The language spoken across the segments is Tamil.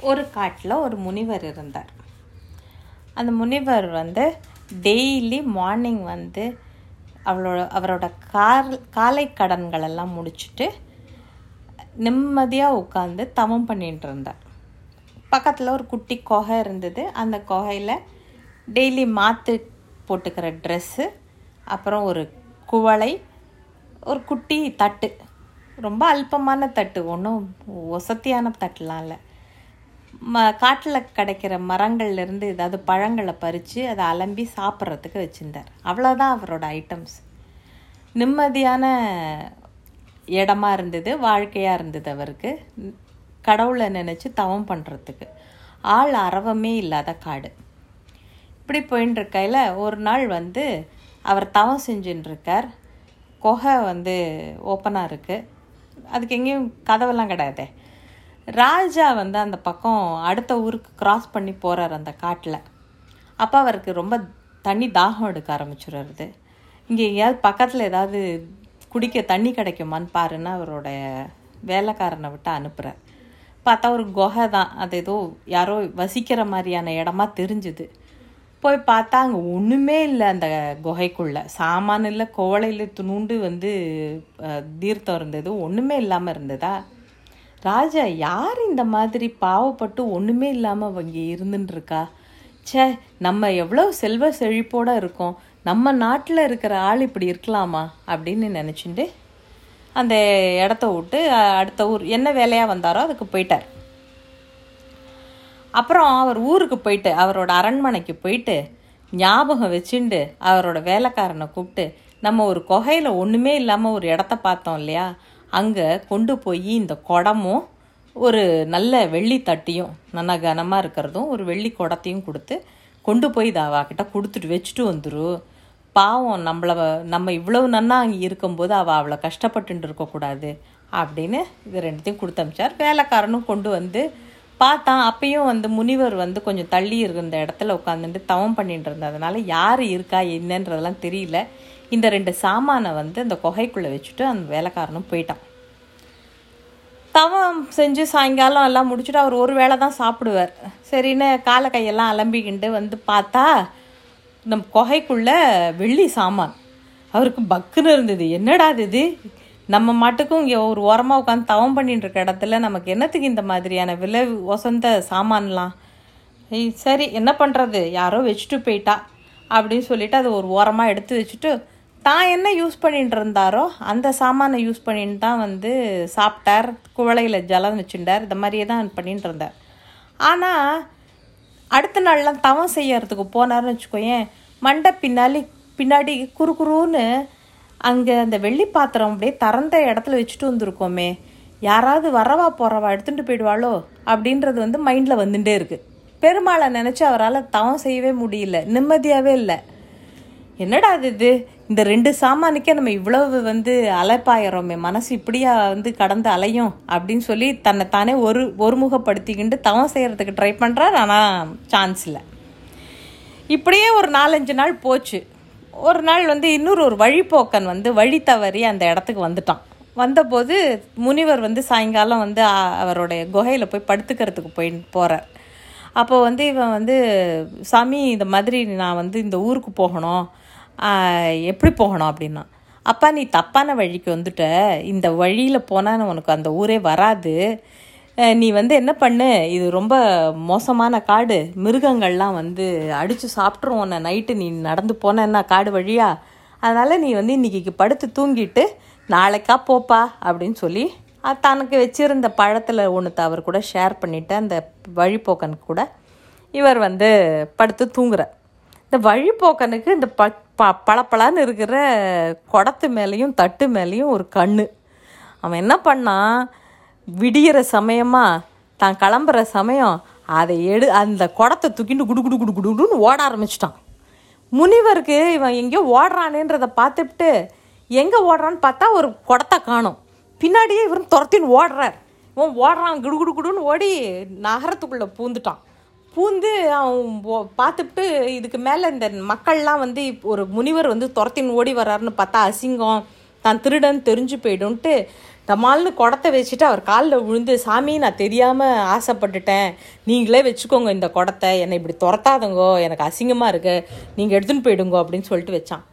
ஒரு காட்டில் ஒரு முனிவர் இருந்தார். அந்த முனிவர் வந்து டெய்லி மார்னிங் வந்து அவளோட அவரோட கால் காலை கடன்களெல்லாம் முடிச்சுட்டு நிம்மதியாக உட்காந்து தவம் பண்ணிட்டு இருந்தார். பக்கத்தில் ஒரு குட்டி குகை இருந்தது. அந்த குகையில் டெய்லி மாற்று போட்டுக்கிற ட்ரெஸ்ஸு அப்புறம் ஒரு குவளை ஒரு குட்டி தட்டு. ரொம்ப அல்பமான தட்டு ஒன்றும் ஒசத்தியான தட்டுலாம் இல்லை. ம காட்டில் கிடைக்கிற மரங்கள்லேருந்து ஏதாவது பழங்களை பறித்து அதை அலம்பி சாப்பிட்றதுக்கு வச்சுருந்தார். அவ்வளோதான் அவரோட ஐட்டம்ஸ் நிம்மதியான இடமா இருந்தது வாழ்க்கையாக இருந்தது அவருக்கு. கடவுளை நினச்சி தவம் பண்ணுறதுக்கு ஆள் அறவமே இல்லாத காடு. இப்படி போயின்னு இருக்கையில் ஒரு நாள் வந்து அவர் தவம் செஞ்சுட்டுருக்கார் குகை வந்து ஓப்பனாக இருக்குது அதுக்கு எங்கேயும் கதவெல்லாம் கிடையாதே. ராஜா வந்து அந்த பக்கம் அடுத்த ஊருக்கு கிராஸ் பண்ணி போகிறார் அந்த காட்டில். அப்போ அவருக்கு ரொம்ப தண்ணி தாகம் எடுக்க ஆரம்பிச்சுடுறது இங்கே எங்கேயாவது பக்கத்தில் ஏதாவது குடிக்க தண்ணி கிடைக்குமான்னு பாருன்னு அவரோட வேலைக்காரனை விட்டு அனுப்புகிறார் பார்த்தா ஒரு குகை தான். அது ஏதோ யாரோ வசிக்கிற மாதிரியான இடமா தெரிஞ்சுது. போய் பார்த்தா அங்கே ஒன்றுமே இல்லை அந்த குகைக்குள்ளே. சாமான் இல்லை கோவலையில் துணுண்டு வந்து தீர்த்தம் இருந்தது. ஒன்றுமே இல்லாமல் இருந்ததா? ராஜா யார் இந்த மாதிரி பாவப்பட்டு ஒன்றுமே இல்லாமல் இங்கே இருந்துட்டுருக்கா ச்சே நம்ம எவ்வளோ செல்வ செழிப்போடு இருக்கோம். நம்ம நாட்டில் இருக்கிற ஆள் இப்படி இருக்கலாமா? அப்படின்னு நினச்சிட்டு அந்த இடத்த விட்டு அடுத்த ஊர் என்ன வேலையாக வந்தாரோ அதுக்கு போயிட்டார். அப்புறம் அவர் ஊருக்கு போயிட்டு அவரோட அரண்மனைக்கு போயிட்டு ஞாபகம் வச்சுண்டு அவரோட வேலைக்காரனை கூப்பிட்டு நம்ம ஒரு குகையில் ஒன்றுமே இல்லாமல் ஒரு இடத்த பார்த்தோம் இல்லையா? அங்கே கொண்டு போய் இந்த குடமும் ஒரு நல்ல வெள்ளி தட்டியும் நல்லா கனமாக இருக்கிறதும் ஒரு வெள்ளி குடத்தையும் கொடுத்து கொண்டு போய் தாவாக்கிட்ட கொடுத்துட்டு வச்சுட்டு வந்துரு. பாவம் நம்மள நம்ம இவ்வளவு நன்னா அங்கே இருக்கும்போது அவள் அவ்வளோ கஷ்டப்பட்டு இருக்கக்கூடாது அப்படின்னு இது ரெண்டுத்தையும் கொடுத்து அமிச்சார். வேலைக்காரனும் கொண்டு வந்து பார்த்தான். அப்பயும் வந்து முனிவர் வந்து கொஞ்சம் தள்ளி இருந்த இடத்துல உட்காந்துட்டு தவம் பண்ணிட்டு இருந்ததுனால யார் இருக்கா என்னன்றதெல்லாம் தெரியல. இந்த ரெண்டு சாமானை வந்து அந்த குகைக்குள்ளே வச்சுட்டு அந்த வேலைக்காரனும் போயிட்டான். தவம் செஞ்சு சாயங்காலம் எல்லாம் முடிச்சுட்டு அவர் ஒரு வேளை தான் சாப்பிடுவார். சரின்னு காலை கையெல்லாம் அலம்பிக்கிண்டு வந்து பார்த்தா நம்ம குகைக்குள்ள வெள்ளி சாமான். அவருக்கு பக்குன்னு இருந்தது. என்னடா இது இது? நம்ம மாட்டுக்கும் இங்கே ஒரு ஓரமாக உட்காந்து தவம் பண்ணிட்டு இருக்க இடத்துல நமக்கு என்னத்துக்கு இந்த மாதிரியான விலை ஒசந்த சாமான்லாம்? சரி என்ன பண்ணுறது யாரோ வச்சுட்டு போயிட்டா. அப்படின்னு சொல்லிட்டு அது ஒரு ஓரமாக எடுத்து வச்சுட்டு தான் என்ன யூஸ் பண்ணிட்டு இருந்தாரோ அந்த சாமானை யூஸ் பண்ணிட்டு தான் வந்து சாப்பிட்டார் குவளையில் ஜலம் வச்சுட்டார் இந்த மாதிரியே தான் பண்ணிட்டு இருந்தார். ஆனால் அடுத்த நாள்லாம் தவம் செய்யறதுக்கு போனார்னு வச்சுக்கோயேன் மண்டை பின்னாடி பின்னாடி குறு குறுன்னு அங்கே அந்த வெள்ளி பாத்திரம் அப்படியே திறந்த இடத்துல வச்சுட்டு வந்திருக்கோமே யாராவது வரவா போகிறவா எடுத்துகிட்டு போயிடுவாளோ அப்படின்றது வந்து மைண்டில் வந்துட்டே இருக்குது பெருமாளை நினச்சி அவரால் தவம் செய்யவே முடியல நிம்மதியாகவே இல்லை. என்னடா இது இது? இந்த ரெண்டு சாமானுக்கே நம்ம இவ்வளவு வந்து அலைப்பாயிரோமே மனசு இப்படியா வந்து கடந்து அலையும் அப்படின்னு சொல்லி தன்னை தானே ஒரு ஒருமுகப்படுத்திக்கிண்டு தவம் செய்கிறதுக்கு ட்ரை பண்ணுறார் ஆனால் சான்ஸ் இல்லை. இப்படியே ஒரு நாலஞ்சு நாள் போச்சு. ஒரு நாள் வந்து இன்னொரு ஒரு வழிப்போக்கன் வந்து வழி தவறி அந்த இடத்துக்கு வந்துட்டான். வந்தபோது முனிவர் வந்து சாயங்காலம் வந்து அவருடைய குகையில் போய் படுத்துக்கிறதுக்கு போய் போகிறார் அப்போ வந்து இவன் வந்து சாமி இந்த மாதிரி நான் வந்து இந்த ஊருக்கு போகணும். எப்படி போகணும் அப்படின்னா அப்பா நீ தப்பான வழிக்கு வந்துட்ட. இந்த வழியில் போனால் உனக்கு அந்த ஊரே வராது. நீ வந்து என்ன பண்ணு? இது ரொம்ப மோசமான காடு. மிருகங்கள்லாம் வந்து அடித்து சாப்பிட்ரும் உன்னை நைட்டு. நீ நடந்து போனேன்னா காடு வழியா? அதனால் நீ வந்து இன்றைக்கி படுத்து தூங்கிட்டு நாளைக்கா போப்பா. அப்படின்னு சொல்லி தனக்கு வச்சிருந்த பழத்தில் ஒன்று அவர் கூட ஷேர் பண்ணிவிட்டு அந்த வழிபோக்கன் கூட இவர் வந்து படுத்து தூங்குறார். இந்த வழிப்போக்கனுக்கு இந்த ப ப பளபளன்னு இருக்கிற குடத்து மேலேயும் தட்டு மேலேயும் ஒரு கண்ணு. அவன் என்ன பண்ணான் விடியிற சமயமாக தான் கிளம்புற சமயம் அதை எடு அந்த குடத்தை தூக்கிட்டு குடு குடு குடு குடுன்னு ஓட ஆரம்பிச்சிட்டான். முனிவருக்கு இவன் எங்கேயோ ஓடுறானேன்றதை பார்த்துட்டு எங்கே ஓடுறான்னு பார்த்தா ஒரு குடத்தை காணும். பின்னாடியே இவரும் துரத்தின்னு ஓடுறார். இவன் ஓடுறான் குடு குடு குடுன்னு ஓடி நகரத்துக்குள்ளே பூந்துட்டான். பூந்து அவன் பார்த்துட்டு இதுக்கு மேலே இந்த மக்கள்லாம் வந்து ஒரு முனிவர் வந்து துரத்தின்னு ஓடி வர்றாருன்னு பார்த்தா அசிங்கம் தான் திருடன் தெரிஞ்சு போயிடும்ட்டு தமால்னு குடத்தை வச்சுட்டு அவர் காலில் விழுந்து சாமி நான் தெரியாமல் ஆசைப்பட்டுட்டேன். நீங்களே வச்சுக்கோங்க இந்த குடத்தை. என்னை இப்படி துரத்தாதங்கோ. எனக்கு அசிங்கமாக இருக்கு. நீங்கள் எடுத்துன்னு போயிடுங்கோ. அப்படின்னு சொல்லிட்டு வச்சான்.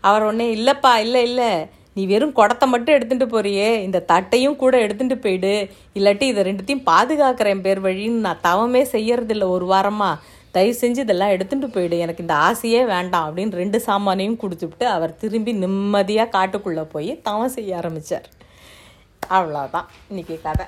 அவர் உடனே இல்லைப்பா இல்லை இல்லை. நீ வெறும் குடத்தை மட்டும் எடுத்துட்டு போறியே இந்த தட்டையும் கூட எடுத்துட்டு போயிடு. இல்லாட்டி இதை ரெண்டுத்தையும் பாதுகாக்கிறேன் பேர் வழின்னு நான் தவமே செய்யறதில்ல ஒரு வாரமா. தயவு செஞ்சு இதெல்லாம் எடுத்துட்டு போயிடு எனக்கு இந்த ஆசையே வேண்டாம் அப்படின்னு ரெண்டு சாமானையும் கொடுத்துவிட்டு அவர் திரும்பி நிம்மதியாக காட்டுக்குள்ளே போய் தவம் செய்ய ஆரம்பித்தார் அவ்வளோதான் இன்னைக்கு கதை.